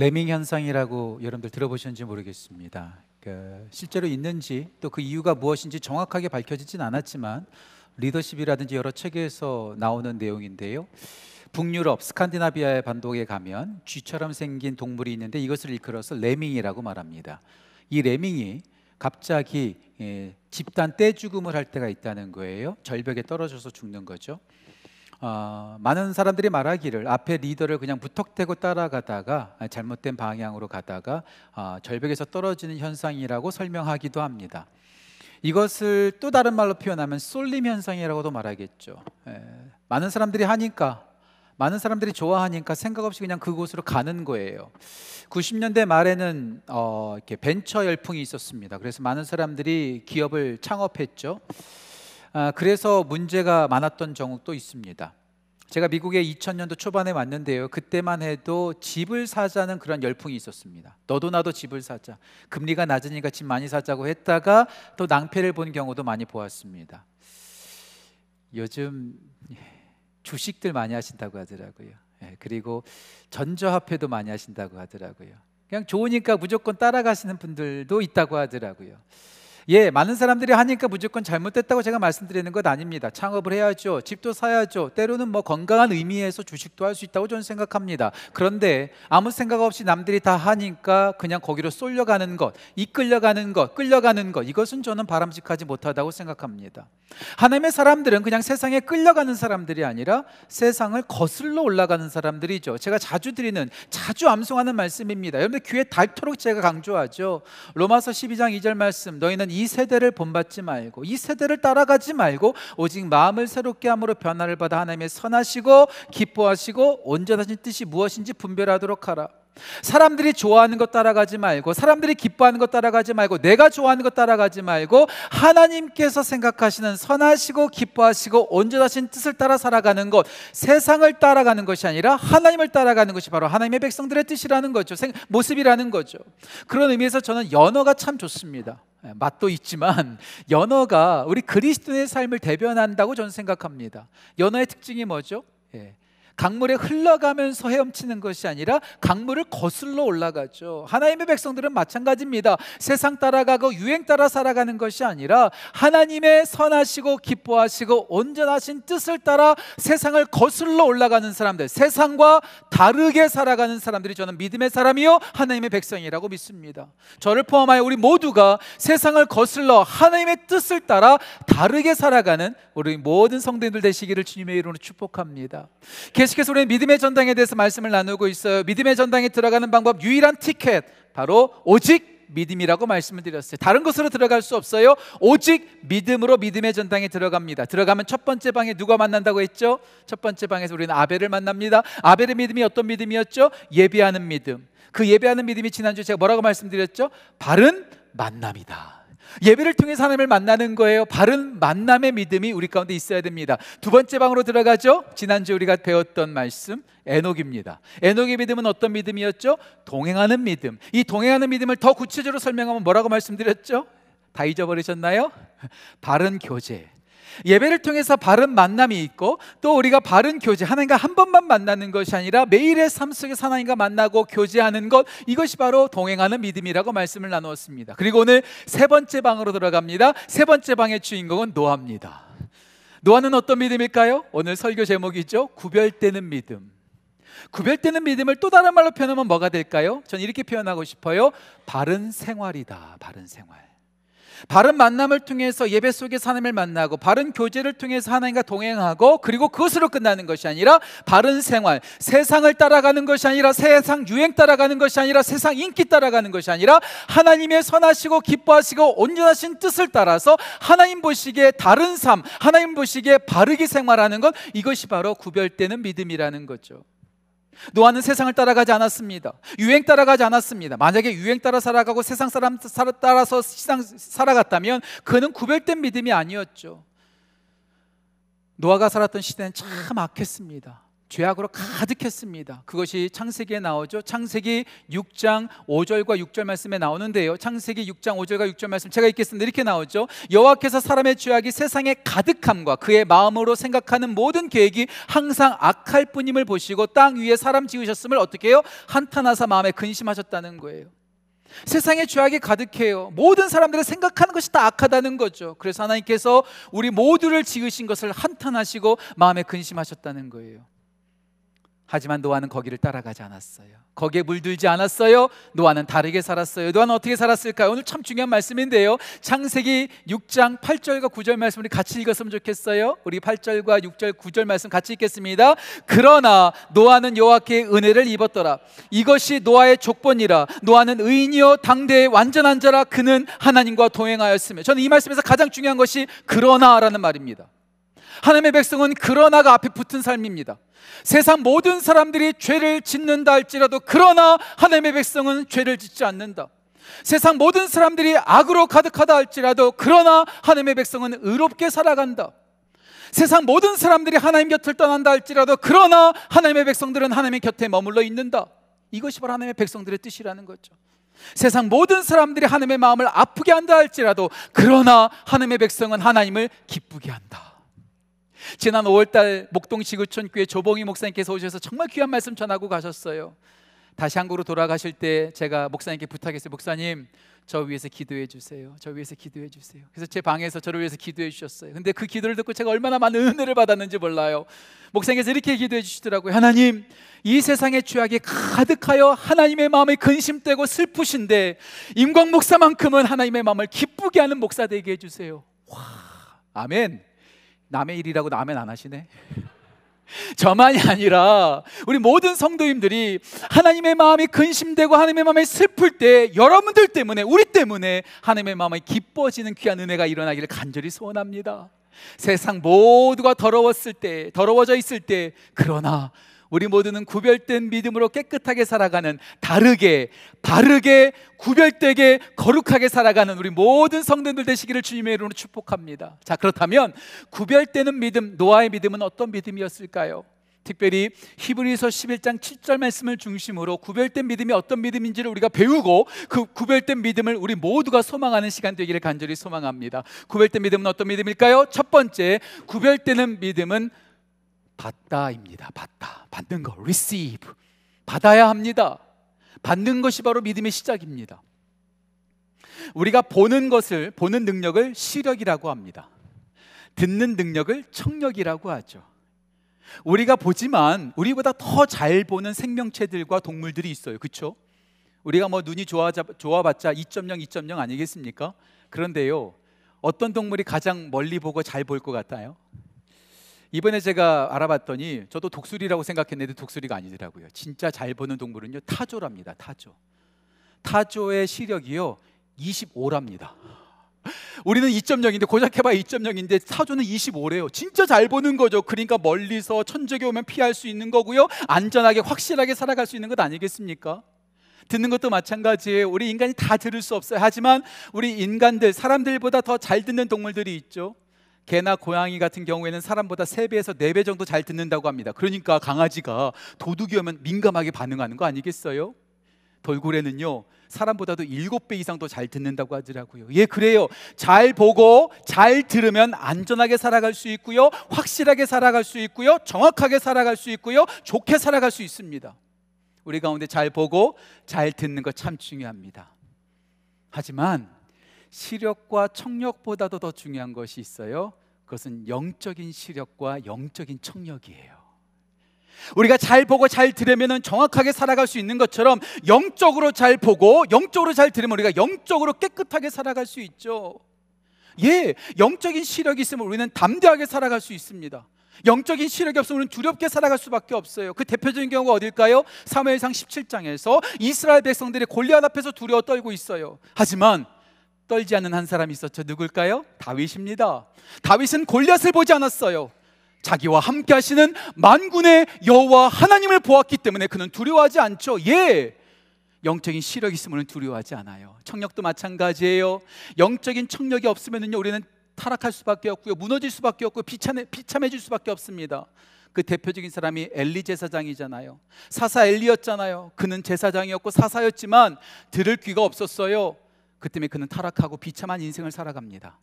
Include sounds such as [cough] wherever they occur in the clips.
레밍 현상이라고 여러분들 들어보셨는지 모르겠습니다. 그 실제로 있는지 또 그 이유가 무엇인지 정확하게 밝혀지진 않았지만 리더십이라든지 여러 책에서 나오는 내용인데요. 북유럽 스칸디나비아의 반도에 가면 쥐처럼 생긴 동물이 있는데 이것을 일컬어서 레밍이라고 말합니다. 이 레밍이 갑자기 예, 집단 떼죽음을 할 때가 있다는 거예요. 절벽에 떨어져서 죽는 거죠. 어, 많은 사람들이 말하기를 앞에 리더를 그냥 무턱대고 따라가다가 잘못된 방향으로 가다가 어, 절벽에서 떨어지는 현상이라고 설명하기도 합니다. 이것을 또 다른 말로 표현하면 쏠림 현상이라고도 말하겠죠. 에, 많은 사람들이 하니까 많은 사람들이 좋아하니까 생각 없이 그냥 그곳으로 가는 거예요. 90년대 말에는 어, 이렇게 벤처 열풍이 있었습니다. 그래서 많은 사람들이 기업을 창업했죠. 아, 그래서 문제가 많았던 경우도 있습니다. 제가 미국에 2000년도 초반에 왔는데요. 그때만 해도 집을 사자는 그런 열풍이 있었습니다. 너도 나도 집을 사자. 금리가 낮으니까 집 많이 사자고 했다가 또 낭패를 본 경우도 많이 보았습니다. 요즘 주식들 많이 하신다고 하더라고요. 예, 그리고 전저화폐도 많이 하신다고 하더라고요. 그냥 좋으니까 무조건 따라가시는 분들도 있다고 하더라고요. 예, 많은 사람들이 하니까 무조건 잘못됐다고 제가 말씀드리는 것 아닙니다. 창업을 해야죠. 집도 사야죠. 때로는 뭐 건강한 의미에서 주식도 할 수 있다고 저는 생각합니다. 그런데 아무 생각 없이 남들이 다 하니까 그냥 거기로 쏠려가는 것, 이끌려가는 것, 끌려가는 것, 이것은 저는 바람직하지 못하다고 생각합니다. 하나님의 사람들은 그냥 세상에 끌려가는 사람들이 아니라 세상을 거슬러 올라가는 사람들이죠. 제가 자주 드리는, 자주 암송하는 말씀입니다. 여러분들 귀에 닳도록 제가 강조하죠. 로마서 12장 2절 말씀, 너희는 이 세대를 본받지 말고 이 세대를 따라가지 말고 오직 마음을 새롭게 함으로 변화를 받아 하나님의 선하시고 기뻐하시고 온전하신 뜻이 무엇인지 분별하도록 하라. 사람들이 좋아하는 것 따라가지 말고 사람들이 기뻐하는 것 따라가지 말고 내가 좋아하는 것 따라가지 말고 하나님께서 생각하시는 선하시고 기뻐하시고 온전하신 뜻을 따라 살아가는 것 세상을 따라가는 것이 아니라 하나님을 따라가는 것이 바로 하나님의 백성들의 뜻이라는 거죠. 모습이라는 거죠. 그런 의미에서 저는 연어가 참 좋습니다. 예, 맛도 있지만 [laughs] 연어가 우리 그리스도의 삶을 대변한다고 저는 생각합니다 연어의 특징이 뭐죠? 예. 강물에 흘러가면서 헤엄치는 것이 아니라 강물을 거슬러 올라가죠. 하나님의 백성들은 마찬가지입니다. 세상 따라가고 유행 따라 살아가는 것이 아니라 하나님의 선하시고 기뻐하시고 온전하신 뜻을 따라 세상을 거슬러 올라가는 사람들, 세상과 다르게 살아가는 사람들이 저는 믿음의 사람이요 하나님의 백성이라고 믿습니다. 저를 포함하여 우리 모두가 세상을 거슬러 하나님의 뜻을 따라 다르게 살아가는 우리 모든 성도님들 되시기를 주님의 이름으로 축복합니다. 계속해서 우리는 믿음의 전당에 대해서 말씀을 나누고 있어요. 믿음의 전당에 들어가는 방법 유일한 티켓 바로 오직 믿음이라고 말씀을 드렸어요. 다른 것으로 들어갈 수 없어요. 오직 믿음으로 믿음의 전당에 들어갑니다. 들어가면 첫 번째 방에 누가 만난다고 했죠? 첫 번째 방에서 우리는 아벨을 만납니다. 아벨의 믿음이 어떤 믿음이었죠? 예배하는 믿음. 그 예배하는 믿음이 지난주에 제가 뭐라고 말씀드렸죠? 바른 만남이다. 예배를 통해서 하나님을 만나는 거예요. 바른 만남의 믿음이 우리 가운데 있어야 됩니다. 두 번째 방으로 들어가죠. 지난주 우리가 배웠던 말씀 에녹입니다. 에녹의 믿음은 어떤 믿음이었죠? 동행하는 믿음. 이 동행하는 믿음을 더 구체적으로 설명하면 뭐라고 말씀드렸죠? 다 잊어버리셨나요? 바른 교제. 예배를 통해서 바른 만남이 있고 또 우리가 바른 교제 하나님과 한 번만 만나는 것이 아니라 매일의 삶 속에서 하나님과 만나고 교제하는 것 이것이 바로 동행하는 믿음이라고 말씀을 나누었습니다. 그리고 오늘 세 번째 방으로 들어갑니다. 세 번째 방의 주인공은 노아입니다. 노아는 어떤 믿음일까요? 오늘 설교 제목이죠. 구별되는 믿음. 구별되는 믿음을 또 다른 말로 표현하면 뭐가 될까요? 전 이렇게 표현하고 싶어요. 바른 생활이다. 바른 생활. 바른 만남을 통해서 예배 속에서 하나님을 만나고 바른 교제를 통해서 하나님과 동행하고 그리고 그것으로 끝나는 것이 아니라 바른 생활, 세상을 따라가는 것이 아니라 세상 유행 따라가는 것이 아니라 세상 인기 따라가는 것이 아니라 하나님의 선하시고 기뻐하시고 온전하신 뜻을 따라서 하나님 보시기에 다른 삶, 하나님 보시기에 바르게 생활하는 것 이것이 바로 구별되는 믿음이라는 거죠. 노아는 세상을 따라가지 않았습니다. 유행 따라가지 않았습니다. 만약에 유행 따라 살아가고 세상 사람 따라서 세상 살아갔다면 그는 구별된 믿음이 아니었죠. 노아가 살았던 시대는 참 악했습니다. 죄악으로 가득했습니다. 그것이 창세기에 나오죠. 창세기 6장 5절과 6절 말씀에 나오는데요. 창세기 6장 5절과 6절 말씀 제가 읽겠습니다. 이렇게 나오죠. 여호와께서 사람의 죄악이 세상에 가득함과 그의 마음으로 생각하는 모든 계획이 항상 악할 뿐임을 보시고 땅 위에 사람 지으셨음을 어떻게 해요? 한탄하사 마음에 근심하셨다는 거예요. 세상에 죄악이 가득해요. 모든 사람들이 생각하는 것이 다 악하다는 거죠. 그래서 하나님께서 우리 모두를 지으신 것을 한탄하시고 마음에 근심하셨다는 거예요. 하지만 노아는 거기를 따라가지 않았어요. 거기에 물들지 않았어요. 노아는 다르게 살았어요. 노아는 어떻게 살았을까요? 오늘 참 중요한 말씀인데요. 창세기 6장 8절과 9절 말씀 우리 같이 읽었으면 좋겠어요. 우리 8절과 6절 9절 말씀 같이 읽겠습니다. 그러나 노아는 여호와께 은혜를 입었더라. 이것이 노아의 족본이라. 노아는 의인이요 당대의 완전한 자라. 그는 하나님과 동행하였으며. 저는 이 말씀에서 가장 중요한 것이 그러나라는 말입니다. 하나님의 백성은 그러나가 앞에 붙은 삶입니다. 세상 모든 사람들이 죄를 짓는다 할지라도 그러나 하나님의 백성은 죄를 짓지 않는다. 세상 모든 사람들이 악으로 가득하다 할지라도 그러나 하나님의 백성은 의롭게 살아간다. 세상 모든 사람들이 하나님 곁을 떠난다 할지라도 그러나 하나님의 백성들은 하나님의 곁에 머물러 있는다. 이것이 바로 하나님의 백성들의 뜻이라는 거죠. 세상 모든 사람들이 하나님의 마음을 아프게 한다 할지라도 그러나 하나님의 백성은 하나님을 기쁘게 한다. 지난 5월달 목동 지구촌교회 조봉희 목사님께서 오셔서 정말 귀한 말씀 전하고 가셨어요. 다시 한국으로 돌아가실 때 제가 목사님께 부탁했어요. 목사님, 저 위해서 기도해 주세요. 저 위해서 기도해 주세요. 그래서 제 방에서 저를 위해서 기도해 주셨어요. 근데 그 기도를 듣고 제가 얼마나 많은 은혜를 받았는지 몰라요. 목사님께서 이렇게 기도해 주시더라고요. 하나님, 이 세상의 죄악이 가득하여 하나님의 마음이 근심되고 슬프신데 임광 목사만큼은 하나님의 마음을 기쁘게 하는 목사 되게 해 주세요. 와, 아멘. 남의 일이라고 남의 안 하시네. [laughs] 저만이 아니라 우리 모든 성도님들이 하나님의 마음이 근심되고 하나님의 마음이 슬플 때 여러분들 때문에 우리 때문에 하나님의 마음이 기뻐지는 귀한 은혜가 일어나기를 간절히 소원합니다. 세상 모두가 더러웠을 때, 더러워져 있을 때, 그러나 우리 모두는 구별된 믿음으로 깨끗하게 살아가는 다르게 바르게 구별되게 거룩하게 살아가는 우리 모든 성도들 되시기를 주님의 이름으로 축복합니다. 자, 그렇다면 구별되는 믿음 노아의 믿음은 어떤 믿음이었을까요? 특별히 히브리서 11장 7절 말씀을 중심으로 구별된 믿음이 어떤 믿음인지를 우리가 배우고 그 구별된 믿음을 우리 모두가 소망하는 시간 되기를 간절히 소망합니다. 구별된 믿음은 어떤 믿음일까요? 첫 번째, 구별되는 믿음은 받다입니다. 받다. 받는 거. receive. 받아야 합니다. 받는 것이 바로 믿음의 시작입니다. 우리가 보는 것을 보는 능력을 시력이라고 합니다. 듣는 능력을 청력이라고 하죠. 우리가 보지만 우리보다 더 잘 보는 생명체들과 동물들이 있어요. 그렇죠? 우리가 뭐 눈이 좋아 좋아봤자 2.0, 2.0 아니겠습니까? 그런데요. 어떤 동물이 가장 멀리 보고 잘 볼 것 같아요? 이번에 제가 알아봤더니 저도 독수리라고 생각했는데 독수리가 아니더라고요. 진짜 잘 보는 동물은요 타조랍니다. 타조. 타조의 시력이요 25랍니다. 우리는 2.0인데 고작 해봐 2.0인데 타조는 25래요. 진짜 잘 보는 거죠. 그러니까 멀리서 천적이 오면 피할 수 있는 거고요. 안전하게 확실하게 살아갈 수 있는 것 아니겠습니까? 듣는 것도 마찬가지예요. 우리 인간이 다 들을 수 없어요. 하지만 우리 인간들 사람들보다 더 잘 듣는 동물들이 있죠. 개나 고양이 같은 경우에는 사람보다 3배에서 4배 정도 잘 듣는다고 합니다. 그러니까 강아지가 도둑이 오면 민감하게 반응하는 거 아니겠어요? 돌고래는요, 사람보다도 7배 이상 더 잘 듣는다고 하더라고요. 예, 그래요. 잘 보고 잘 들으면 안전하게 살아갈 수 있고요. 확실하게 살아갈 수 있고요. 정확하게 살아갈 수 있고요. 좋게 살아갈 수 있습니다. 우리 가운데 잘 보고 잘 듣는 것참 중요합니다. 하지만 시력과 청력보다도 더 중요한 것이 있어요. 그것은 영적인 시력과 영적인 청력이에요. 우리가 잘 보고 잘 들으면 정확하게 살아갈 수 있는 것처럼 영적으로 잘 보고 영적으로 잘 들으면 우리가 영적으로 깨끗하게 살아갈 수 있죠. 예, 영적인 시력이 있으면 우리는 담대하게 살아갈 수 있습니다. 영적인 시력이 없으면 두렵게 살아갈 수밖에 없어요. 그 대표적인 경우가 어딜까요? 사무엘상 17장에서 이스라엘 백성들이 골리앗 앞에서 두려워 떨고 있어요. 하지만 떨지 않는 한 사람이 있었죠. 누굴까요? 다윗입니다. 다윗은 골리앗을 보지 않았어요. 자기와 함께 하시는 만군의 여호와 하나님을 보았기 때문에 그는 두려워하지 않죠. 예. 영적인 시력이 있으면 두려워하지 않아요. 청력도 마찬가지예요. 영적인 청력이 없으면요 우리는 타락할 수밖에 없고요. 무너질 수밖에 없고 비참해, 비참해질 수밖에 없습니다. 그 대표적인 사람이 엘리 제사장이잖아요. 사사 엘리였잖아요. 그는 제사장이었고 사사였지만 들을 귀가 없었어요. 그 때문에 그는 타락하고 비참한 인생을 살아갑니다.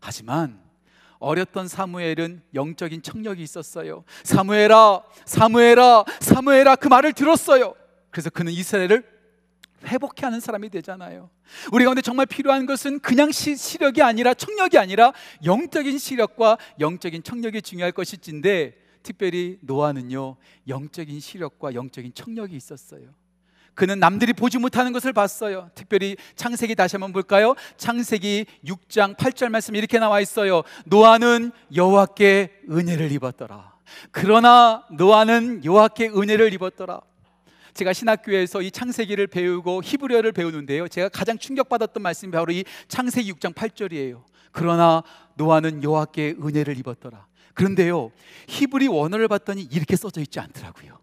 하지만 어렸던 사무엘은 영적인 청력이 있었어요. 사무엘아, 사무엘아, 사무엘아 그 말을 들었어요. 그래서 그는 이스라엘을 회복해 하는 사람이 되잖아요. 우리 가운데 정말 필요한 것은 그냥 시, 시력이 아니라 청력이 아니라 영적인 시력과 영적인 청력이 중요할 것일진데 특별히 노아는요 영적인 시력과 영적인 청력이 있었어요. 그는 남들이 보지 못하는 것을 봤어요. 특별히 창세기 다시 한번 볼까요? 창세기 6장 8절 말씀 이렇게 나와 있어요. 노아는 여호와께 은혜를 입었더라. 그러나 노아는 여호와께 은혜를 입었더라. 제가 신학교에서 이 창세기를 배우고 히브리어를 배우는데요. 제가 가장 충격받았던 말씀이 바로 이 창세기 6장 8절이에요. 그러나 노아는 여호와께 은혜를 입었더라. 그런데요. 히브리 원어를 봤더니 이렇게 써져 있지 않더라고요.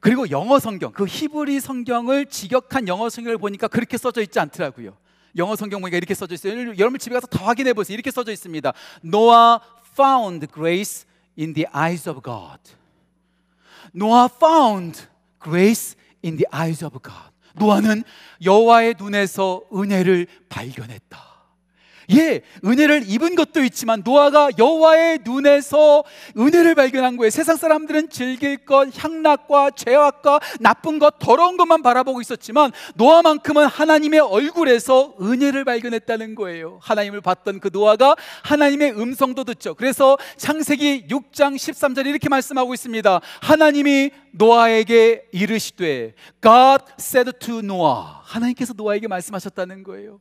그리고 영어 성경, 그 히브리 성경을 직역한 영어 성경을 보니까 그렇게 써져 있지 않더라고요. 영어 성경 보니까 이렇게 써져 있어요. 여러분 집에 가서 다 확인해 보세요. 이렇게 써져 있습니다. Noah found grace in the eyes of God. Noah found grace in the eyes of God. 노아는 여호와의 눈에서 은혜를 발견했다. 예, 은혜를 입은 것도 있지만 노아가 여호와의 눈에서 은혜를 발견한 거예요. 세상 사람들은 즐길 것, 향락과 죄악과 나쁜 것, 더러운 것만 바라보고 있었지만 노아만큼은 하나님의 얼굴에서 은혜를 발견했다는 거예요. 하나님을 봤던 그 노아가 하나님의 음성도 듣죠. 그래서 창세기 6장 13절에 이렇게 말씀하고 있습니다. 하나님이 노아에게 이르시되 God said to Noah 하나님께서 노아에게 말씀하셨다는 거예요.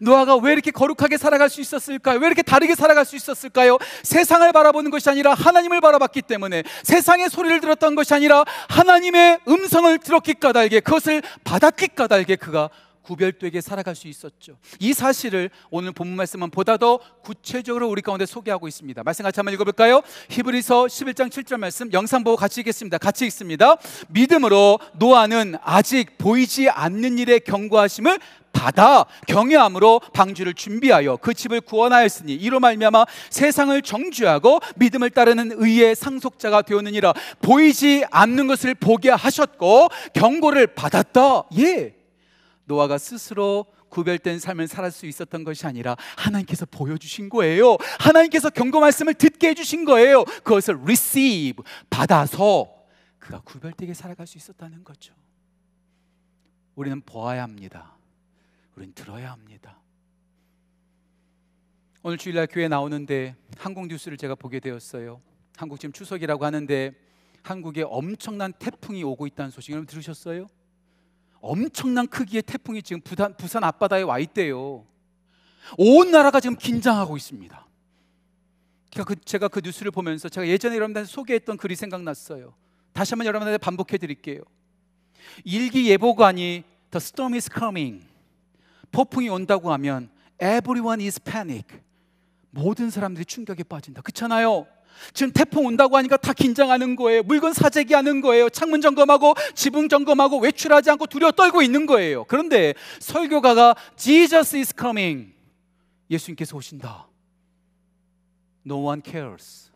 노아가 왜 이렇게 거룩하게 살아갈 수 있었을까요? 왜 이렇게 다르게 살아갈 수 있었을까요? 세상을 바라보는 것이 아니라 하나님을 바라봤기 때문에 세상의 소리를 들었던 것이 아니라 하나님의 음성을 들었기 까닭에 그것을 받았기 까닭에 그가 구별되게 살아갈 수 있었죠. 이 사실을 오늘 본문 말씀은 보다 더 구체적으로 우리 가운데 소개하고 있습니다. 말씀 같이 한번 읽어볼까요? 히브리서 11장 7절 말씀 영상 보고 같이 읽겠습니다. 같이 읽습니다. 믿음으로 노아는 아직 보이지 않는 일에 경고하심을 받아 경외함으로 방주를 준비하여 그 집을 구원하였으니 이로 말미암아 세상을 정죄하고 믿음을 따르는 의의 상속자가 되었느니라 보이지 않는 것을 보게 하셨고 경고를 받았다. 예. 노아가 스스로 구별된 삶을 살수 있었던 것이 아니라 하나님께서 보여주신 거예요. 하나님께서 경고 말씀을 듣게 해주신 거예요. 그것을 receive 받아서 그가 구별되게 살아갈 수 있었다는 거죠. 우리는 보아야 합니다. 우리는 들어야 합니다. 오늘 주일날 교회 나오는데 한국 뉴스를 제가 보게 되었어요. 한국 지금 추석이라고 하는데 한국에 엄청난 태풍이 오고 있다는 소식 여러분 들으셨어요? 엄청난 크기의 태풍이 지금 부산, 부산 앞바다에 와 있대요. 온 나라가 지금 긴장하고 있습니다. 그, 제가 그 뉴스를 보면서 제가 예전에 여러분들한테 소개했던 글이 생각났어요. 다시 한번 여러분한테 반복해 드릴게요. 일기 예보관이 The storm is coming. 폭풍이 온다고 하면 everyone is panic. 모든 사람들이 충격에 빠진다. 그렇잖아요. 지금 태풍 온다고 하니까 다 긴장하는 거예요. 물건 사재기 하는 거예요. 창문 점검하고 지붕 점검하고 외출하지 않고 두려워 떨고 있는 거예요. 그런데 설교가가 Jesus is coming. 예수님께서 오신다. No one cares.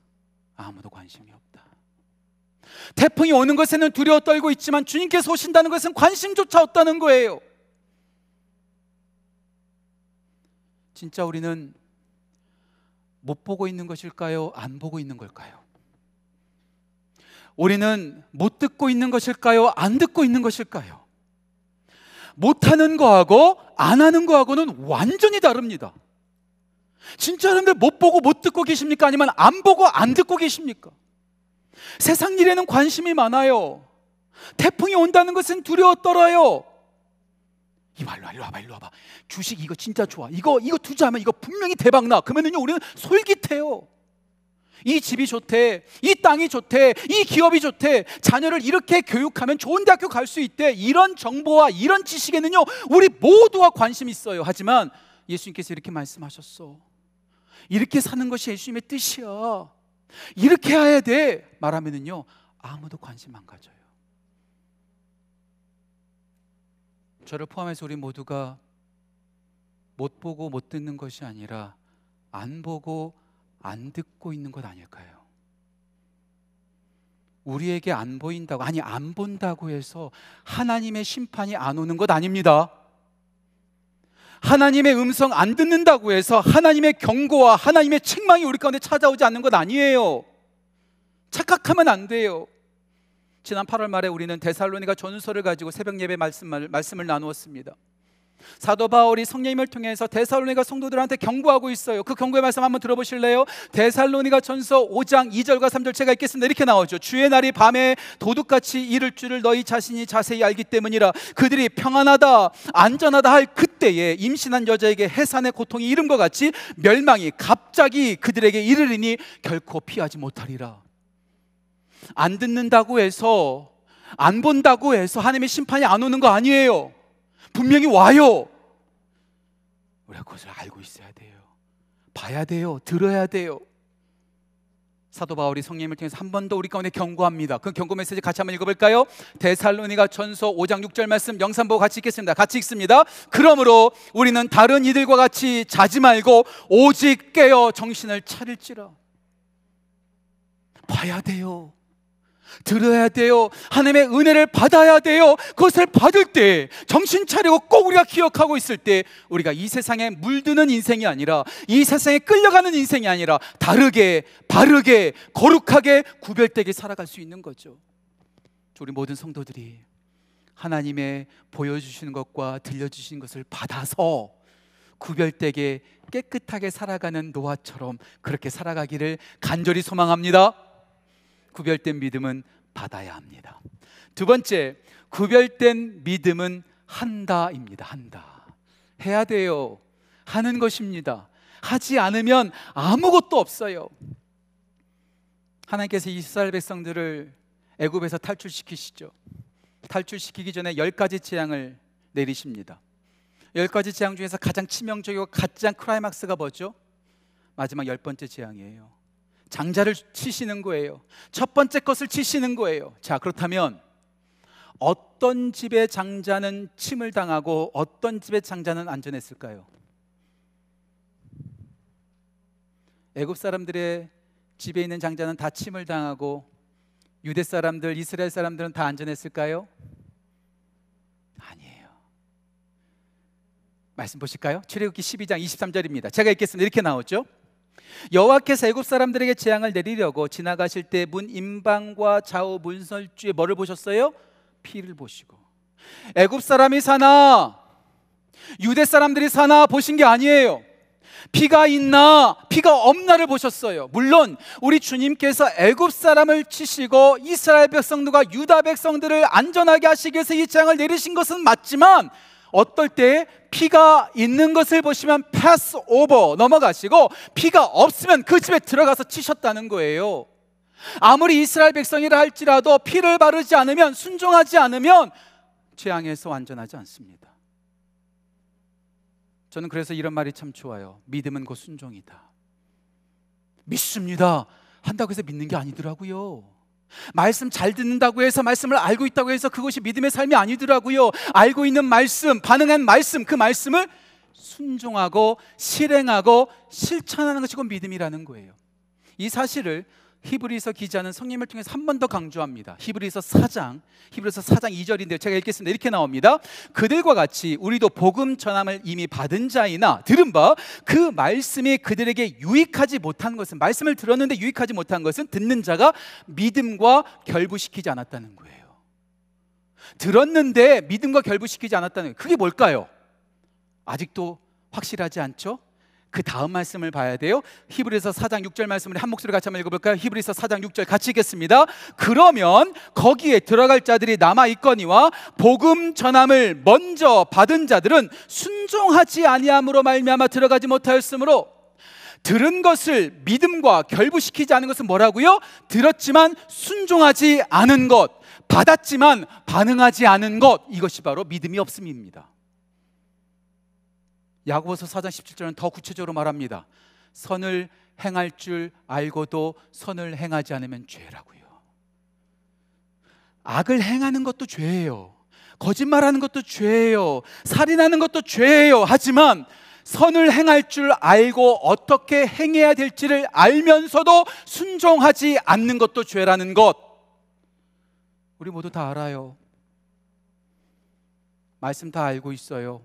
아무도 관심이 없다. 태풍이 오는 것에는 두려워 떨고 있지만 주님께서 오신다는 것은 관심조차 없다는 거예요. 진짜 우리는 못 보고 있는 것일까요? 안 보고 있는 걸까요? 우리는 못 듣고 있는 것일까요? 안 듣고 있는 것일까요? 못하는 거하고 안 하는 거하고는 완전히 다릅니다. 진짜 여러분들 못 보고 못 듣고 계십니까? 아니면 안 보고 안 듣고 계십니까? 세상 일에는 관심이 많아요. 태풍이 온다는 것은 두려워 떨어요. 이봐, 일로 와, 일로 와봐, 일로 와봐. 주식 이거 진짜 좋아. 이거, 이거 투자하면 이거 분명히 대박 나. 그러면은요, 우리는 솔깃해요. 이 집이 좋대. 이 땅이 좋대. 이 기업이 좋대. 자녀를 이렇게 교육하면 좋은 대학교 갈 수 있대. 이런 정보와 이런 지식에는요, 우리 모두가 관심 있어요. 하지만 예수님께서 이렇게 말씀하셨어. 이렇게 사는 것이 예수님의 뜻이야. 이렇게 해야 돼. 말하면은요, 아무도 관심 안 가져요. 저를 포함해서 우리 모두가 못 보고 못 듣는 것이 아니라 안 보고 안 듣고 있는 것 아닐까요? 우리에게 안 보인다고 아니 안 본다고 해서 하나님의 심판이 안 오는 것 아닙니다. 하나님의 음성 안 듣는다고 해서 하나님의 경고와 하나님의 책망이 우리 가운데 찾아오지 않는 것 아니에요. 착각하면 안 돼요. 지난 8월 말에 우리는 데살로니가 전서를 가지고 새벽 예배 말씀을, 말씀을 나누었습니다. 사도 바울이 성령님을 통해서 데살로니가 성도들한테 경고하고 있어요. 그 경고의 말씀 한번 들어보실래요? 데살로니가 전서 5장 2절과 3절 제가 읽겠습니다. 이렇게 나오죠. 주의 날이 밤에 도둑같이 이를 줄을 너희 자신이 자세히 알기 때문이라 그들이 평안하다 안전하다 할 그때에 임신한 여자에게 해산의 고통이 이른 것 같이 멸망이 갑자기 그들에게 이르리니 결코 피하지 못하리라. 안 듣는다고 해서 안 본다고 해서 하나님의 심판이 안 오는 거 아니에요. 분명히 와요. 우리가 그것을 알고 있어야 돼요. 봐야 돼요. 들어야 돼요. 사도 바울이 성령님을 통해서 한 번 더 우리 가운데 경고합니다. 그 경고 메시지 같이 한번 읽어볼까요? 데살로니가 전서 5장 6절 말씀 영상 보고 같이 읽겠습니다. 같이 읽습니다. 그러므로 우리는 다른 이들과 같이 자지 말고 오직 깨어 정신을 차릴지라. 봐야 돼요. 들어야 돼요. 하나님의 은혜를 받아야 돼요. 그것을 받을 때 정신 차리고 꼭 우리가 기억하고 있을 때 우리가 이 세상에 물드는 인생이 아니라 이 세상에 끌려가는 인생이 아니라 다르게 바르게 거룩하게 구별되게 살아갈 수 있는 거죠. 우리 모든 성도들이 하나님의 보여주시는 것과 들려주시는 것을 받아서 구별되게 깨끗하게 살아가는 노아처럼 그렇게 살아가기를 간절히 소망합니다. 구별된 믿음은 받아야 합니다. 두 번째, 구별된 믿음은 한다입니다. 한다. 해야 돼요. 하는 것입니다. 하지 않으면 아무것도 없어요. 하나님께서 이스라엘 백성들을 애굽에서 탈출시키시죠. 탈출시키기 전에 열 가지 재앙을 내리십니다. 열 가지 재앙 중에서 가장 치명적이고 가장 크라이막스가 뭐죠? 마지막 열 번째 재앙이에요. 장자를 치시는 거예요. 첫 번째 것을 치시는 거예요. 자, 그렇다면 어떤 집의 장자는 침을 당하고 어떤 집의 장자는 안전했을까요? 애굽 사람들의 집에 있는 장자는 다 침을 당하고 유대 사람들, 이스라엘 사람들은 다 안전했을까요? 아니에요. 말씀 보실까요? 출애굽기 12장 23절입니다. 제가 읽겠습니다. 이렇게 나오죠. 여호와께서 애굽 사람들에게 재앙을 내리려고 지나가실 때 문 임방과 좌우 문설주에 뭐를 보셨어요? 피를 보시고 애굽 사람이 사나 유대 사람들이 사나 보신 게 아니에요. 피가 있나 피가 없나를 보셨어요. 물론 우리 주님께서 애굽 사람을 치시고 이스라엘 백성들과 유다 백성들을 안전하게 하시기 위해서 이 재앙을 내리신 것은 맞지만 어떨 때 피가 있는 것을 보시면 패스 오버 넘어가시고 피가 없으면 그 집에 들어가서 치셨다는 거예요. 아무리 이스라엘 백성이라 할지라도 피를 바르지 않으면 순종하지 않으면 재앙에서 완전하지 않습니다. 저는 그래서 이런 말이 참 좋아요. 믿음은 곧 순종이다. 믿습니다. 한다고 해서 믿는 게 아니더라고요. 말씀 잘 듣는다고 해서 말씀을 알고 있다고 해서 그것이 믿음의 삶이 아니더라고요. 알고 있는 말씀, 반응한 말씀, 그 말씀을 순종하고 실행하고 실천하는 것이 곧 믿음이라는 거예요. 이 사실을 히브리서 기자는 성님을 통해서 한 번 더 강조합니다. 히브리서 4장, 히브리서 4장 2절인데 제가 읽겠습니다. 이렇게 나옵니다. 그들과 같이 우리도 복음 전함을 이미 받은 자이나 들은 바 그 말씀이 그들에게 유익하지 못한 것은 말씀을 들었는데 유익하지 못한 것은 듣는 자가 믿음과 결부시키지 않았다는 거예요. 들었는데 믿음과 결부시키지 않았다는 거예요. 그게 뭘까요? 아직도 확실하지 않죠? 그 다음 말씀을 봐야 돼요. 히브리서 4장 6절 말씀을 한 목소리 같이 한번 읽어볼까요? 히브리서 4장 6절 같이 읽겠습니다. 그러면 거기에 들어갈 자들이 남아 있거니와 복음 전함을 먼저 받은 자들은 순종하지 아니함으로 말미암아 들어가지 못하였으므로 들은 것을 믿음과 결부시키지 않은 것은 뭐라고요? 들었지만 순종하지 않은 것, 받았지만 반응하지 않은 것 이것이 바로 믿음이 없음입니다. 야고보서 4장 17절은 더 구체적으로 말합니다. 선을 행할 줄 알고도 선을 행하지 않으면 죄라고요. 악을 행하는 것도 죄예요. 거짓말하는 것도 죄예요. 살인하는 것도 죄예요. 하지만 선을 행할 줄 알고 어떻게 행해야 될지를 알면서도 순종하지 않는 것도 죄라는 것. 우리 모두 다 알아요. 말씀 다 알고 있어요.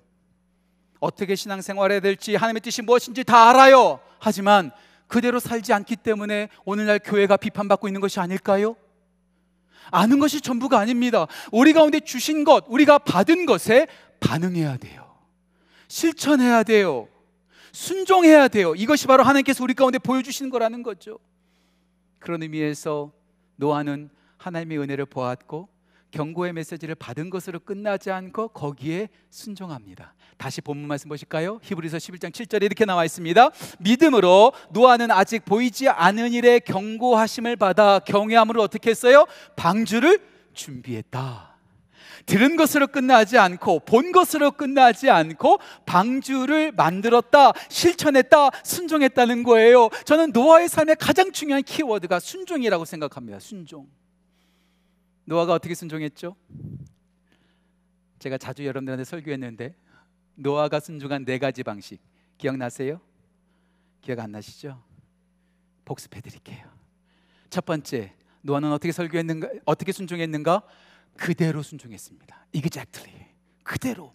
어떻게 신앙생활해야 될지 하나님의 뜻이 무엇인지 다 알아요. 하지만 그대로 살지 않기 때문에 오늘날 교회가 비판받고 있는 것이 아닐까요? 아는 것이 전부가 아닙니다. 우리 가운데 주신 것, 우리가 받은 것에 반응해야 돼요. 실천해야 돼요. 순종해야 돼요. 이것이 바로 하나님께서 우리 가운데 보여주시는 거라는 거죠. 그런 의미에서 노아는 하나님의 은혜를 보았고 경고의 메시지를 받은 것으로 끝나지 않고 거기에 순종합니다. 다시 본문 말씀 보실까요? 히브리서 11장 7절에 이렇게 나와 있습니다. 믿음으로 노아는 아직 보이지 않은 일에 경고하심을 받아 경외함으로 어떻게 했어요? 방주를 준비했다. 들은 것으로 끝나지 않고 본 것으로 끝나지 않고 방주를 만들었다, 실천했다, 순종했다는 거예요. 저는 노아의 삶의 가장 중요한 키워드가 순종이라고 생각합니다. 순종. 노아가 어떻게 순종했죠? 제가 자주 여러분들한테 설교했는데 노아가 순종한 네 가지 방식 기억나세요? 기억 안 나시죠? 복습해 드릴게요. 첫 번째, 노아는 어떻게 설교했는가? 어떻게 순종했는가? 그대로 순종했습니다. exactly. 그대로.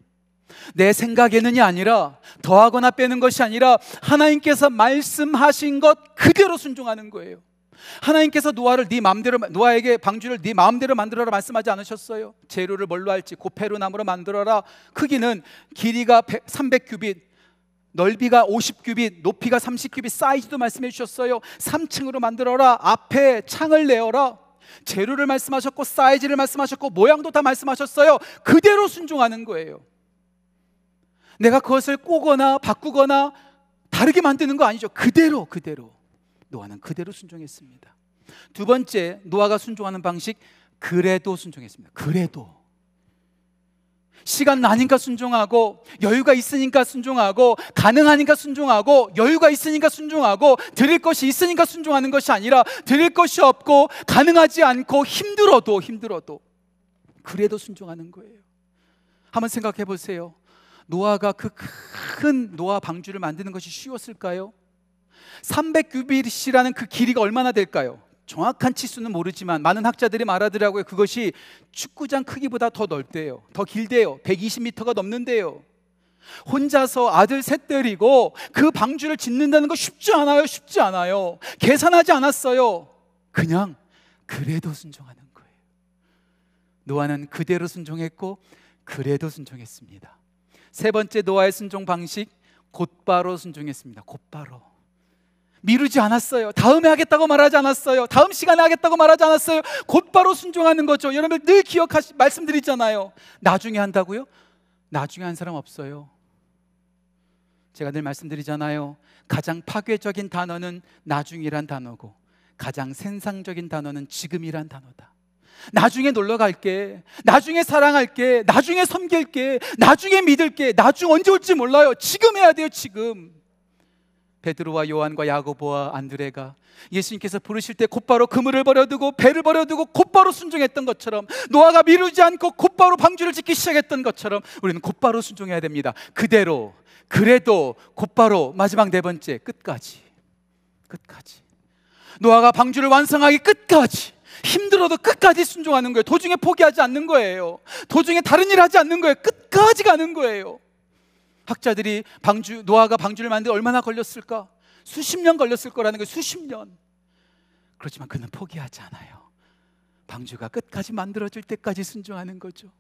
내 생각에는이 아니라 더하거나 빼는 것이 아니라 하나님께서 말씀하신 것 그대로 순종하는 거예요. 하나님께서 노아를 네 마음대로 노아에게 방주를 네 마음대로 만들어라 말씀하지 않으셨어요. 재료를 뭘로 할지 고페루 나무로 만들어라. 크기는 길이가 300 규빗, 넓이가 50규빗, 높이가 30규빗 사이즈도 말씀해 주셨어요. 3층으로 만들어라. 앞에 창을 내어라. 재료를 말씀하셨고 사이즈를 말씀하셨고 모양도 다 말씀하셨어요. 그대로 순종하는 거예요. 내가 그것을 꼬거나 바꾸거나 다르게 만드는 거 아니죠. 그대로 그대로. 노아는 그대로 순종했습니다. 두 번째, 노아가 순종하는 방식 그래도 순종했습니다. 그래도 시간 나니까 순종하고 여유가 있으니까 순종하고 가능하니까 순종하고 여유가 있으니까 순종하고 드릴 것이 있으니까 순종하는 것이 아니라 드릴 것이 없고 가능하지 않고 힘들어도 힘들어도 그래도 순종하는 거예요. 한번 생각해 보세요. 노아가 그 큰 노아 방주를 만드는 것이 쉬웠을까요? 300규빗이라는 그 길이가 얼마나 될까요? 정확한 치수는 모르지만 많은 학자들이 말하더라고요. 그것이 축구장 크기보다 더 넓대요. 더 길대요. 120m가 넘는데요. 혼자서 아들 셋 데리고 그 방주를 짓는다는 거 쉽지 않아요. 쉽지 않아요. 계산하지 않았어요. 그냥 그래도 순종하는 거예요. 노아는 그대로 순종했고 그래도 순종했습니다. 세 번째 노아의 순종 방식 곧바로 순종했습니다. 곧바로. 미루지 않았어요. 다음에 하겠다고 말하지 않았어요. 다음 시간에 하겠다고 말하지 않았어요. 곧바로 순종하는 거죠. 여러분 늘 기억하시 말씀드리잖아요. 나중에 한다고요? 나중에 한 사람 없어요. 제가 늘 말씀드리잖아요. 가장 파괴적인 단어는 나중이란 단어고 가장 생상적인 단어는 지금이란 단어다. 나중에 놀러 갈게. 나중에 사랑할게. 나중에 섬길게. 나중에 믿을게. 나중 언제 올지 몰라요. 지금 해야 돼요, 지금. 베드로와 요한과 야고보와 안드레가 예수님께서 부르실 때 곧바로 그물을 버려두고 배를 버려두고 곧바로 순종했던 것처럼 노아가 미루지 않고 곧바로 방주를 짓기 시작했던 것처럼 우리는 곧바로 순종해야 됩니다. 그대로 그래도 곧바로 마지막 네 번째 끝까지 끝까지 노아가 방주를 완성하기 끝까지 힘들어도 끝까지 순종하는 거예요. 도중에 포기하지 않는 거예요. 도중에 다른 일 하지 않는 거예요. 끝까지 가는 거예요. 학자들이 방주 노아가 방주를 만들 얼마나 걸렸을까? 수십 년 걸렸을 거라는 거예요. 수십 년. 그렇지만 그는 포기하지 않아요. 방주가 끝까지 만들어질 때까지 순종하는 거죠.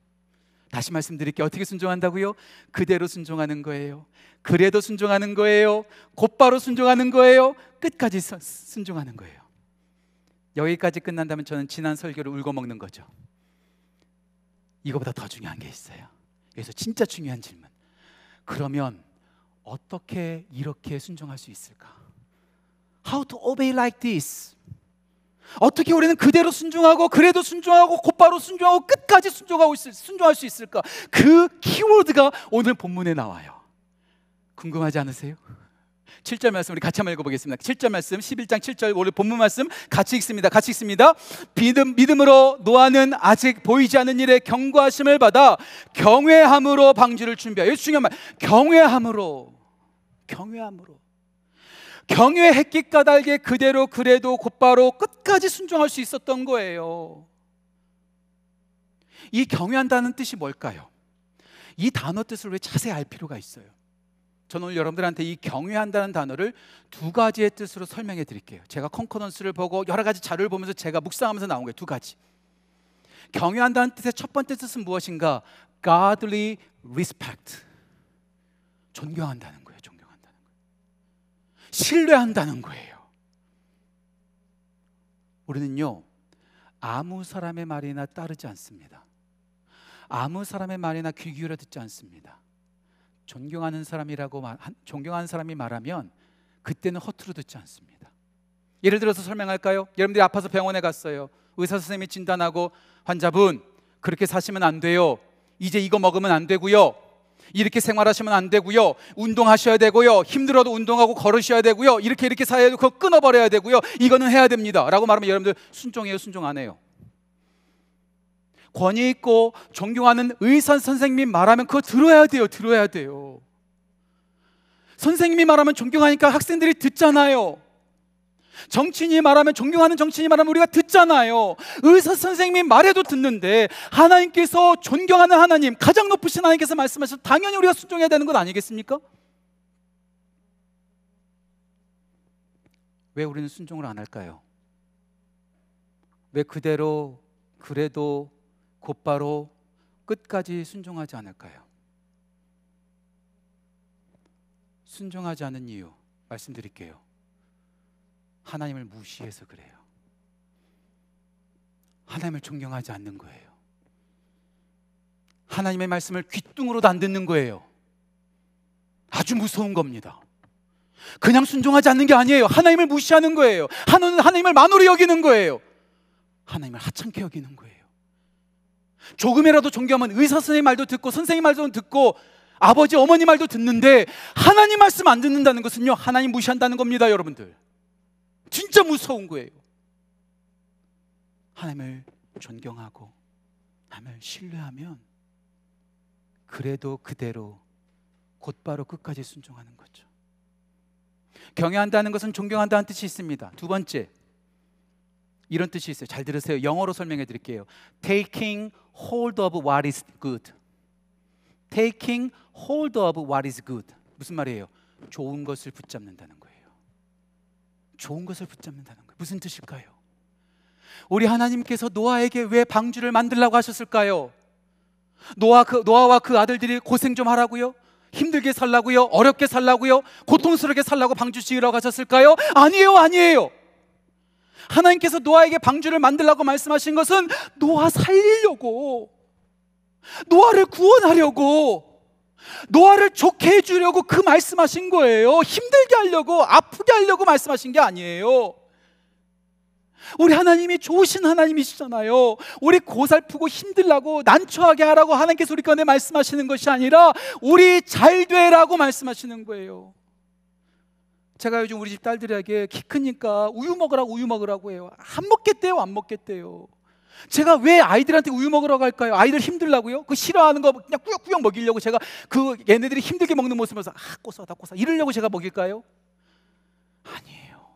다시 말씀드릴게요. 어떻게 순종한다고요? 그대로 순종하는 거예요. 그래도 순종하는 거예요. 곧바로 순종하는 거예요. 끝까지 순종하는 거예요. 여기까지 끝난다면 저는 지난 설교를 울고 먹는 거죠. 이거보다 더 중요한 게 있어요. 그래서 진짜 중요한 질문. 그러면 어떻게 이렇게 순종할 수 있을까? How to obey like this? 어떻게 우리는 그대로 순종하고 그래도 순종하고 곧바로 순종하고 끝까지 순종하고 있을, 순종할 수 있을까? 그 키워드가 오늘 본문에 나와요. 궁금하지 않으세요? 7절 말씀 우리 같이 한번 읽어보겠습니다. 7절 말씀 11장 7절 오늘 본문 말씀 같이 읽습니다. 같이 읽습니다. 믿음, 믿음으로 노아는 아직 보이지 않는 일에 경고하심을 받아 경외함으로 방주를 준비하여 중요한 말 경외함으로 경외함으로 경외했기 까닭에 그대로 그래도 곧바로 끝까지 순종할 수 있었던 거예요. 이 경외한다는 뜻이 뭘까요? 이 단어 뜻을 왜 자세히 알 필요가 있어요? 저는 오늘 여러분들한테 이 경외한다는 단어를 두 가지의 뜻으로 설명해 드릴게요. 제가 컨커런스를 보고 여러 가지 자료를 보면서 제가 묵상하면서 나온 거예요. 두 가지. 경외한다는 뜻의 첫 번째 뜻은 무엇인가? godly respect. 존경한다는 거예요. 존경한다는 거예요. 신뢰한다는 거예요. 우리는요. 아무 사람의 말이나 따르지 않습니다. 아무 사람의 말이나 귀 기울여 듣지 않습니다. 존경하는 사람이라고 말, 존경하는 사람이 말하면 그때는 허투루 듣지 않습니다. 예를 들어서 설명할까요? 여러분들이 아파서 병원에 갔어요. 의사 선생님이 진단하고 환자분 그렇게 사시면 안 돼요. 이제 이거 먹으면 안 되고요. 이렇게 생활하시면 안 되고요. 운동하셔야 되고요. 힘들어도 운동하고 걸으셔야 되고요. 이렇게 이렇게 사야 그거 끊어버려야 되고요. 이거는 해야 됩니다. 라고 말하면 여러분들 순종해요, 순종 안 해요? 권위 있고 존경하는 의사 선생님이 말하면 그거 들어야 돼요. 들어야 돼요. 선생님이 말하면 존경하니까 학생들이 듣잖아요. 정치인이 말하면 존경하는 정치인이 말하면 우리가 듣잖아요. 의사 선생님이 말해도 듣는데 하나님께서 존경하는 하나님, 가장 높으신 하나님께서 말씀하셔서 당연히 우리가 순종해야 되는 것 아니겠습니까? 왜 우리는 순종을 안 할까요? 왜 그대로 그래도 곧바로 끝까지 순종하지 않을까요? 순종하지 않은 이유 말씀드릴게요. 하나님을 무시해서 그래요. 하나님을 존경하지 않는 거예요. 하나님의 말씀을 귓등으로도 안 듣는 거예요. 아주 무서운 겁니다. 그냥 순종하지 않는 게 아니에요. 하나님을 무시하는 거예요. 하나님을 만으로 여기는 거예요. 하나님을 하찮게 여기는 거예요. 조금이라도 존경하면 의사 선생님 말도 듣고 선생님 말도 듣고 아버지 어머니 말도 듣는데 하나님 말씀 안 듣는다는 것은요 하나님 무시한다는 겁니다 여러분들 진짜 무서운 거예요 하나님을 존경하고 하나님을 신뢰하면 그래도 그대로 곧바로 끝까지 순종하는 거죠 경외한다는 것은 존경한다는 뜻이 있습니다 두 번째 이런 뜻이 있어요. 잘 들으세요. 영어로 설명해 드릴게요. Taking hold of what is good. Taking hold of what is good. 무슨 말이에요? 좋은 것을 붙잡는다는 거예요. 좋은 것을 붙잡는다는 거예요. 무슨 뜻일까요? 우리 하나님께서 노아에게 왜 방주를 만들라고 하셨을까요? 노아 그 노아와 그 아들들이 고생 좀 하라고요? 힘들게 살라고요? 어렵게 살라고요? 고통스럽게 살라고 방주 지으라고 하셨을까요? 아니에요, 아니에요. 하나님께서 노아에게 방주를 만들라고 말씀하신 것은 노아 살리려고 노아를 구원하려고 노아를 좋게 해주려고 그 말씀하신 거예요. 힘들게 하려고 아프게 하려고 말씀하신 게 아니에요. 우리 하나님이 좋으신 하나님이시잖아요. 우리 고살프고 힘들라고 난처하게 하라고 하나님께서 우리 건에 말씀하시는 것이 아니라 우리 잘 되라고 말씀하시는 거예요. 제가 요즘 우리 집 딸들에게 키 크니까 우유 먹으라고 우유 먹으라고 해요. 안 먹겠대요, 안 먹겠대요. 제가 왜 아이들한테 우유 먹으라고 할까요? 아이들 힘들라고요? 그 싫어하는 거 그냥 꾸역꾸역 먹이려고 제가 그 얘네들이 힘들게 먹는 모습 보면서 아 꼬싸다 꼬싸 이러려고 제가 먹일까요? 아니에요.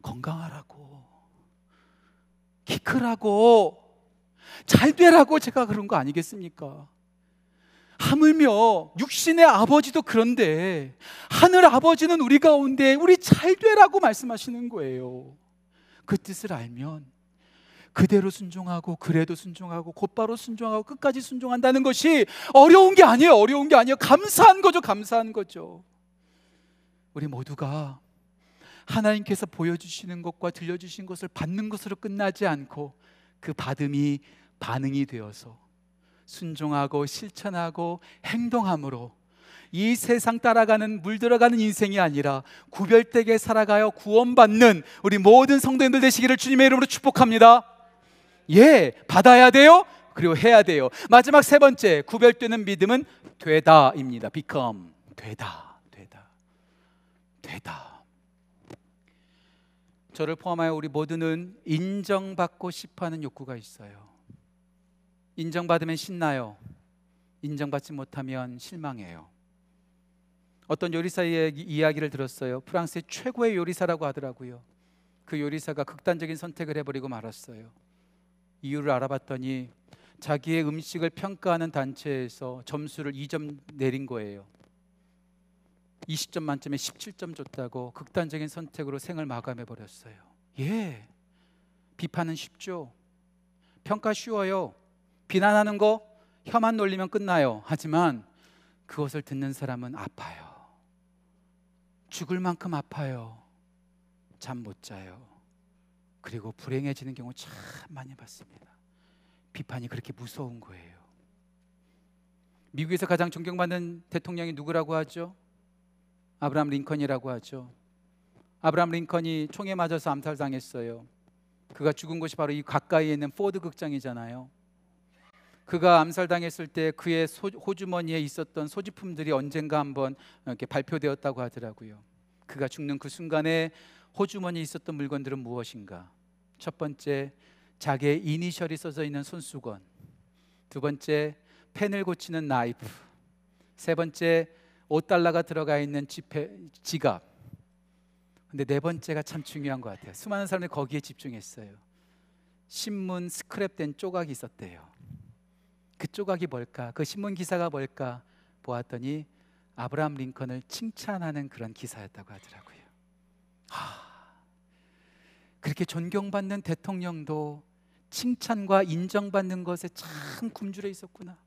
건강하라고 키 크라고 잘 되라고 제가 그런 거 아니겠습니까? 하물며 육신의 아버지도 그런데 하늘 아버지는 우리 가운데 우리 잘 되라고 말씀하시는 거예요. 그 뜻을 알면 그대로 순종하고 그래도 순종하고 곧바로 순종하고 끝까지 순종한다는 것이 어려운 게 아니에요. 어려운 게 아니에요. 감사한 거죠. 감사한 거죠. 우리 모두가 하나님께서 보여주시는 것과 들려주신 것을 받는 것으로 끝나지 않고 그 받음이 반응이 되어서 순종하고 실천하고 행동함으로 이 세상 따라가는 물들어가는 인생이 아니라 구별되게 살아가요 구원받는 우리 모든 성도님들 되시기를 주님의 이름으로 축복합니다. 예, 받아야 돼요. 그리고 해야 돼요. 마지막 세 번째 구별되는 믿음은 되다입니다. become 되다, 되다, 되다. 저를 포함하여 우리 모두는 인정받고 싶어하는 욕구가 있어요. 인정받으면 신나요. 인정받지 못하면 실망해요. 어떤 요리사의 이야기를 들었어요. 프랑스의 최고의 요리사라고 하더라고요. 그 요리사가 극단적인 선택을 해버리고 말았어요. 이유를 알아봤더니 자기의 음식을 평가하는 단체에서 점수를 2점 내린 거예요. 20점 만점에 17점 줬다고 극단적인 선택으로 생을 마감해 버렸어요. 예. 비판은 쉽죠. 평가 쉬워요. 비난하는 거 혀만 놀리면 끝나요. 하지만 그것을 듣는 사람은 아파요. 죽을 만큼 아파요. 잠 못 자요. 그리고 불행해지는 경우 참 많이 봤습니다. 비판이 그렇게 무서운 거예요. 미국에서 가장 존경받는 대통령이 누구라고 하죠? 아브라함 링컨이라고 하죠. 아브라함 링컨이 총에 맞아서 암살당했어요. 그가 죽은 곳이 바로 이 가까이에 있는 포드 극장이잖아요. 그가 암살당했을 때 그의 소, 호주머니에 있었던 소지품들이 언젠가 한번 이렇게 발표되었다고 하더라고요. 그가 죽는 그 순간에 호주머니에 있었던 물건들은 무엇인가? 첫 번째, 자기의 이니셜이 써져 있는 손수건. 두 번째, 펜을 고치는 나이프. 세 번째, 5달러가 들어가 있는 지폐, 지갑. 근데 네 번째가 참 중요한 것 같아요. 수많은 사람들이 거기에 집중했어요. 신문 스크랩된 조각이 있었대요. 그 조각이 뭘까? 그 신문 기사가 뭘까? 보았더니 아브라함 링컨을 칭찬하는 그런 기사였다고 하더라고요. 하, 그렇게 존경받는 대통령도 칭찬과 인정받는 것에 참 굶주려 있었구나.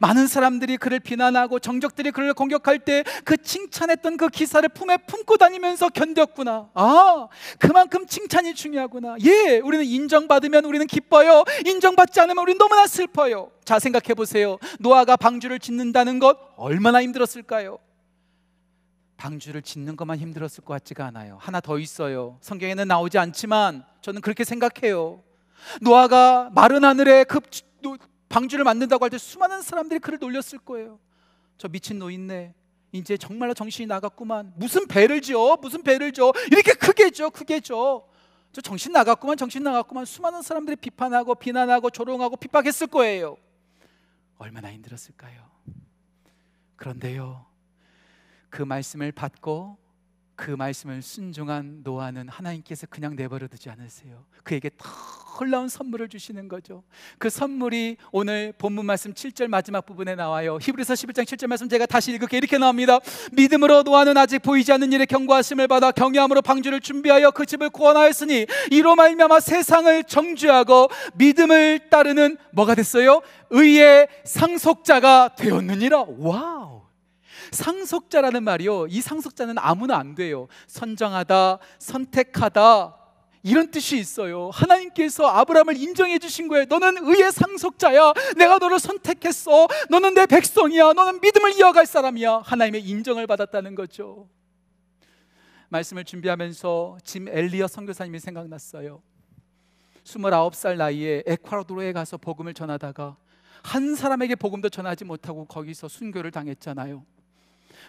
많은 사람들이 그를 비난하고 정적들이 그를 공격할 때 그 칭찬했던 그 기사를 품에 품고 다니면서 견뎠구나. 아, 그만큼 칭찬이 중요하구나. 예, 우리는 인정받으면 우리는 기뻐요. 인정받지 않으면 우리는 너무나 슬퍼요. 자, 생각해 보세요. 노아가 방주를 짓는다는 것 얼마나 힘들었을까요? 방주를 짓는 것만 힘들었을 것 같지가 않아요. 하나 더 있어요. 성경에는 나오지 않지만 저는 그렇게 생각해요. 노아가 마른 하늘에 그 방주를 만든다고 할 때 수많은 사람들이 그를 놀렸을 거예요. 저 미친 노인네. 이제 정말로 정신이 나갔구만. 무슨 배를 지어? 무슨 배를 져? 이렇게 크게 져, 크게 져. 저 정신 나갔구만, 정신 나갔구만. 수많은 사람들이 비판하고 비난하고 조롱하고 핍박했을 거예요. 얼마나 힘들었을까요? 그런데요. 그 말씀을 받고 그 말씀을 순종한 노아는 하나님께서 그냥 내버려 두지 않으세요. 그에게 놀라운 선물을 주시는 거죠. 그 선물이 오늘 본문 말씀 7절 마지막 부분에 나와요. 히브리서 11장 7절 말씀 제가 다시 읽을게 이렇게 나옵니다. 믿음으로 노아는 아직 보이지 않는 일에 경고하심을 받아 경외함으로 방주를 준비하여 그 집을 구원하였으니 이로 말미암아 세상을 정죄하고 믿음을 따르는 뭐가 됐어요? 의의 상속자가 되었느니라. Wow. 상속자라는 말이요. 이 상속자는 아무나 안 돼요. 선정하다, 선택하다, 이런 뜻이 있어요. 하나님께서 아브라함을 인정해 주신 거예요. 너는 의의 상속자야. 내가 너를 선택했어. 너는 내 백성이야. 너는 믿음을 이어갈 사람이야. 하나님의 인정을 받았다는 거죠. 말씀을 준비하면서 짐 엘리어 선교사님이 생각났어요. 29살 나이에 에콰도르에 가서 복음을 전하다가 한 사람에게 복음도 전하지 못하고 거기서 순교를 당했잖아요.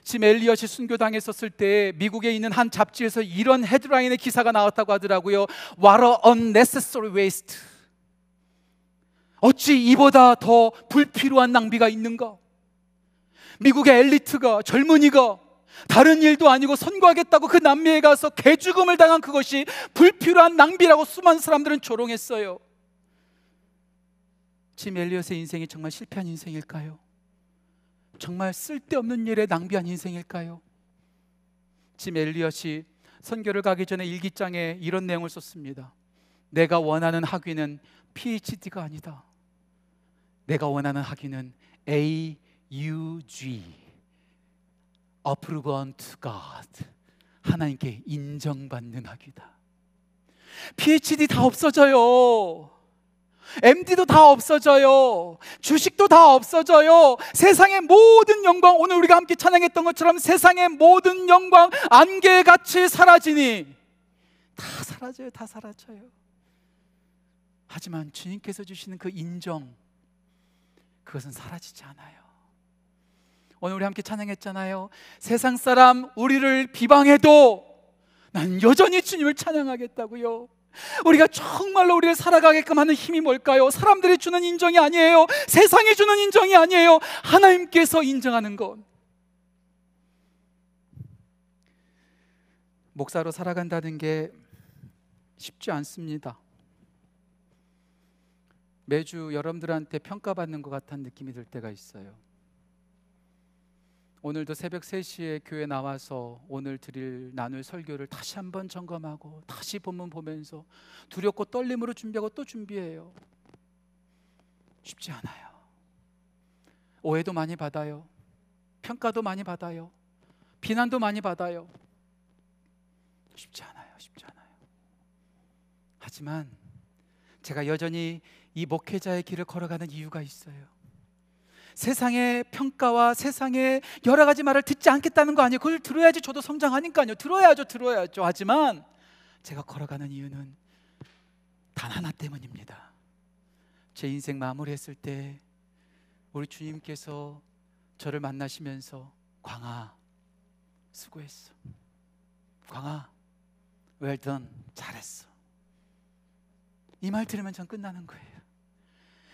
지금 엘리엇이 순교당했었을 때 미국에 있는 한 잡지에서 이런 헤드라인의 기사가 나왔다고 하더라고요. What a unnecessary waste. 어찌 이보다 더 불필요한 낭비가 있는가? 미국의 엘리트가 젊은이가 다른 일도 아니고 선거하겠다고 그 남미에 가서 개죽음을 당한 그것이 불필요한 낭비라고 수많은 사람들은 조롱했어요. 짐 엘리엇의 인생이 정말 실패한 인생일까요? 정말 쓸데없는 일에 낭비한 인생일까요? 짐 엘리엇이 선교를 가기 전에 일기장에 이런 내용을 썼습니다. 내가 원하는 학위는 PhD가 아니다. 내가 원하는 학위는 AUG Approve unto God 하나님께 인정받는 학위다. PhD 다 없어져요. MD도 다 없어져요. 주식도 다 없어져요. 세상의 모든 영광, 오늘 우리가 함께 찬양했던 것처럼 세상의 모든 영광, 안개같이 사라지니 다 사라져요. 다 사라져요. 하지만 주님께서 주시는 그 인정, 그것은 사라지지 않아요. 오늘 우리 함께 찬양했잖아요. 세상 사람 우리를 비방해도 난 여전히 주님을 찬양하겠다고요. 우리가 정말로 우리를 살아가게끔 하는 힘이 뭘까요? 사람들이 주는 인정이 아니에요. 세상이 주는 인정이 아니에요. 하나님께서 인정하는 것. 목사로 살아간다는 게 쉽지 않습니다. 매주 여러분들한테 평가받는 것 같은 느낌이 들 때가 있어요. 오늘도 새벽 3시에 교회 나와서 오늘 드릴 나눌 설교를 다시 한번 점검하고 다시 본문 보면서 두렵고 떨림으로 준비하고 또 준비해요. 쉽지 않아요. 오해도 많이 받아요. 평가도 많이 받아요. 비난도 많이 받아요. 쉽지 않아요. 쉽지 않아요. 하지만 제가 여전히 이 목회자의 길을 걸어가는 이유가 있어요. 세상의 평가와 세상의 여러 가지 말을 듣지 않겠다는 거 아니에요. 그걸 들어야지 저도 성장하니까요. 들어야죠, 들어야죠. 하지만 제가 걸어가는 이유는 단 하나 때문입니다. 제 인생 마무리했을 때 우리 주님께서 저를 만나시면서 광아 수고했어. 광아 웰던 잘했어. 이 말 들으면 전 끝나는 거예요.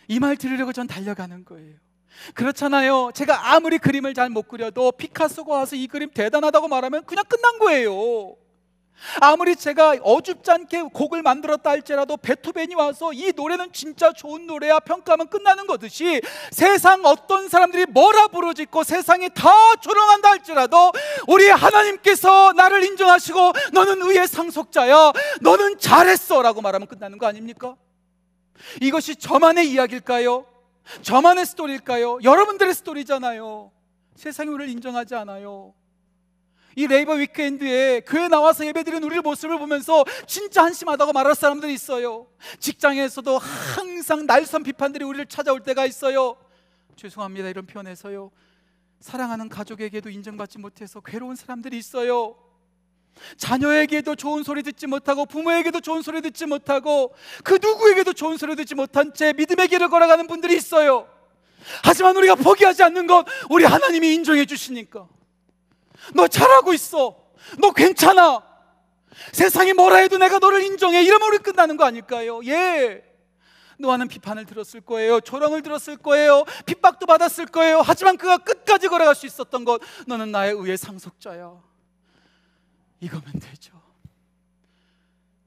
이 말 들으려고 전 달려가는 거예요. 그렇잖아요. 제가 아무리 그림을 잘 못 그려도 피카소가 와서 이 그림 대단하다고 말하면 그냥 끝난 거예요. 아무리 제가 어줍지 않게 곡을 만들었다 할지라도 베토벤이 와서 이 노래는 진짜 좋은 노래야 평가하면 끝나는 거듯이 세상 어떤 사람들이 뭐라 부르짖고 세상이 다 조롱한다 할지라도 우리 하나님께서 나를 인정하시고 너는 의의 상속자야 너는 잘했어 라고 말하면 끝나는 거 아닙니까? 이것이 저만의 이야기일까요? 저만의 스토리일까요? 여러분들의 스토리잖아요 세상이 우리를 인정하지 않아요 이 Labor weekend에 교회 나와서 예배드리는 우리의 모습을 보면서 진짜 한심하다고 말할 사람들이 있어요. 직장에서도 항상 날선 비판들이 우리를 찾아올 때가 있어요. 죄송합니다. 이런 표현에서요. 사랑하는 가족에게도 인정받지 못해서 괴로운 사람들이 있어요. 자녀에게도 좋은 소리 듣지 못하고 부모에게도 좋은 소리 듣지 못하고 그 누구에게도 좋은 소리 듣지 못한 채 믿음의 길을 걸어가는 분들이 있어요. 하지만 우리가 포기하지 않는 것 우리 하나님이 인정해 주시니까 너 잘하고 있어. 너 괜찮아. 세상이 뭐라 해도 내가 너를 인정해. 이러면 우리 끝나는 거 아닐까요? 예. 노아는 비판을 들었을 거예요. 조롱을 들었을 거예요. 핍박도 받았을 거예요. 하지만 그가 끝까지 걸어갈 수 있었던 것 너는 나의 의의 상속자야. 이거면 되죠.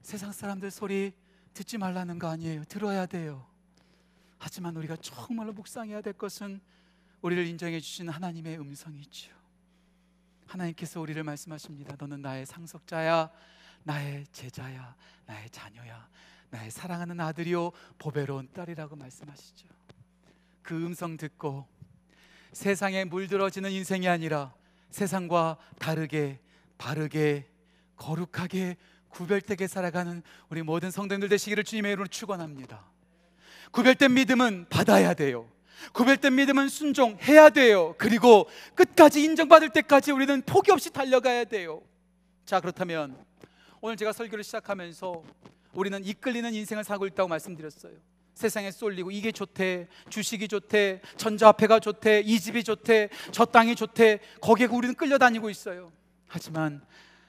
세상 사람들 소리 듣지 말라는 거 아니에요. 들어야 돼요. 하지만 우리가 정말로 묵상해야 될 것은 우리를 인정해 주신 하나님의 음성이지요. 하나님께서 우리를 말씀하십니다. 너는 나의 상속자야, 나의 제자야, 나의 자녀야, 나의 사랑하는 아들이요 보배로운 딸이라고 말씀하시죠. 그 음성 듣고 세상에 물들어지는 인생이 아니라 세상과 다르게 바르게 거룩하게 구별되게 살아가는 우리 모든 성도님들 되시기를 주님의 이름으로 축원합니다. 구별된 믿음은 받아야 돼요. 구별된 믿음은 순종해야 돼요. 그리고 끝까지 인정받을 때까지 우리는 포기 없이 달려가야 돼요. 자, 그렇다면 오늘 제가 설교를 시작하면서 우리는 이끌리는 인생을 살고 있다고 말씀드렸어요. 세상에 쏠리고 이게 좋대, 주식이 좋대, 전자화폐가 좋대, 이 집이 좋대, 저 땅이 좋대, 거기에 우리는 끌려다니고 있어요. 하지만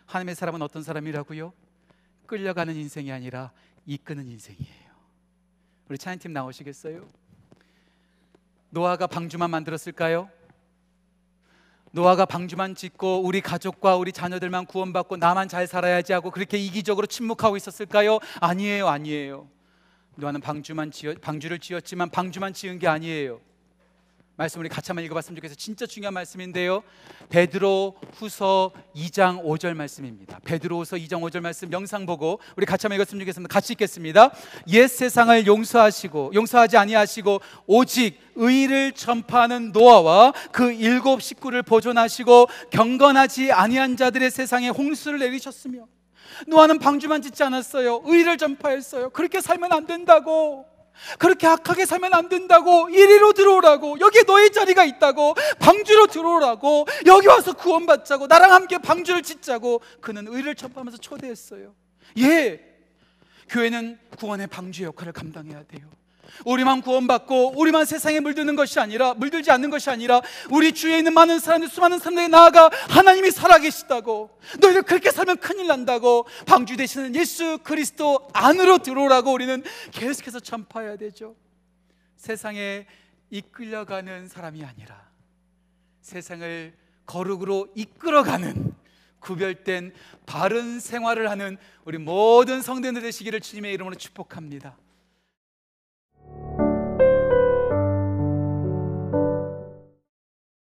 하나님의 사람은 어떤 사람이라고요? 끌려가는 인생이 아니라 이끄는 인생이에요. 우리 찬양팀 나오시겠어요? 노아가 방주만 만들었을까요? 노아가 방주만 짓고 우리 가족과 우리 자녀들만 구원받고 나만 잘 살아야지 하고 그렇게 이기적으로 침묵하고 있었을까요? 아니에요, 아니에요. 노아는 방주만 지어, 방주를 지었지만 방주만 지은 게 아니에요. 말씀 우리 같이 한번 읽어봤으면 좋겠어요. 진짜 중요한 말씀인데요. 베드로 후서 2장 5절 말씀입니다. 베드로 후서 2장 5절 말씀 영상 보고 우리 같이 한번 읽었으면 좋겠습니다. 같이 읽겠습니다. 옛 세상을 용서하시고 용서하지 아니하시고 오직 의를 전파하는 노아와 그 일곱 식구를 보존하시고 경건하지 아니한 자들의 세상에 홍수를 내리셨으며 노아는 방주만 짓지 않았어요. 의를 전파했어요. 그렇게 살면 안 된다고. 그렇게 악하게 살면 안 된다고 이리로 들어오라고 여기에 너의 자리가 있다고 방주로 들어오라고 여기 와서 구원받자고 나랑 함께 방주를 짓자고 그는 의를 전파하면서 초대했어요. 예 교회는 구원의 방주 역할을 감당해야 돼요 우리만 구원받고 우리만 세상에 물드는 것이 아니라 물들지 않는 것이 아니라 우리 주위에 있는 많은 사람들 수많은 사람들이 나아가 하나님이 살아계시다고 너희들 그렇게 살면 큰일 난다고 방주 되시는 예수 그리스도 안으로 들어오라고 우리는 계속해서 전파해야 되죠. 세상에 이끌려가는 사람이 아니라 세상을 거룩으로 이끌어가는 구별된 바른 생활을 하는 우리 모든 성도들 되시기를 주님의 이름으로 축복합니다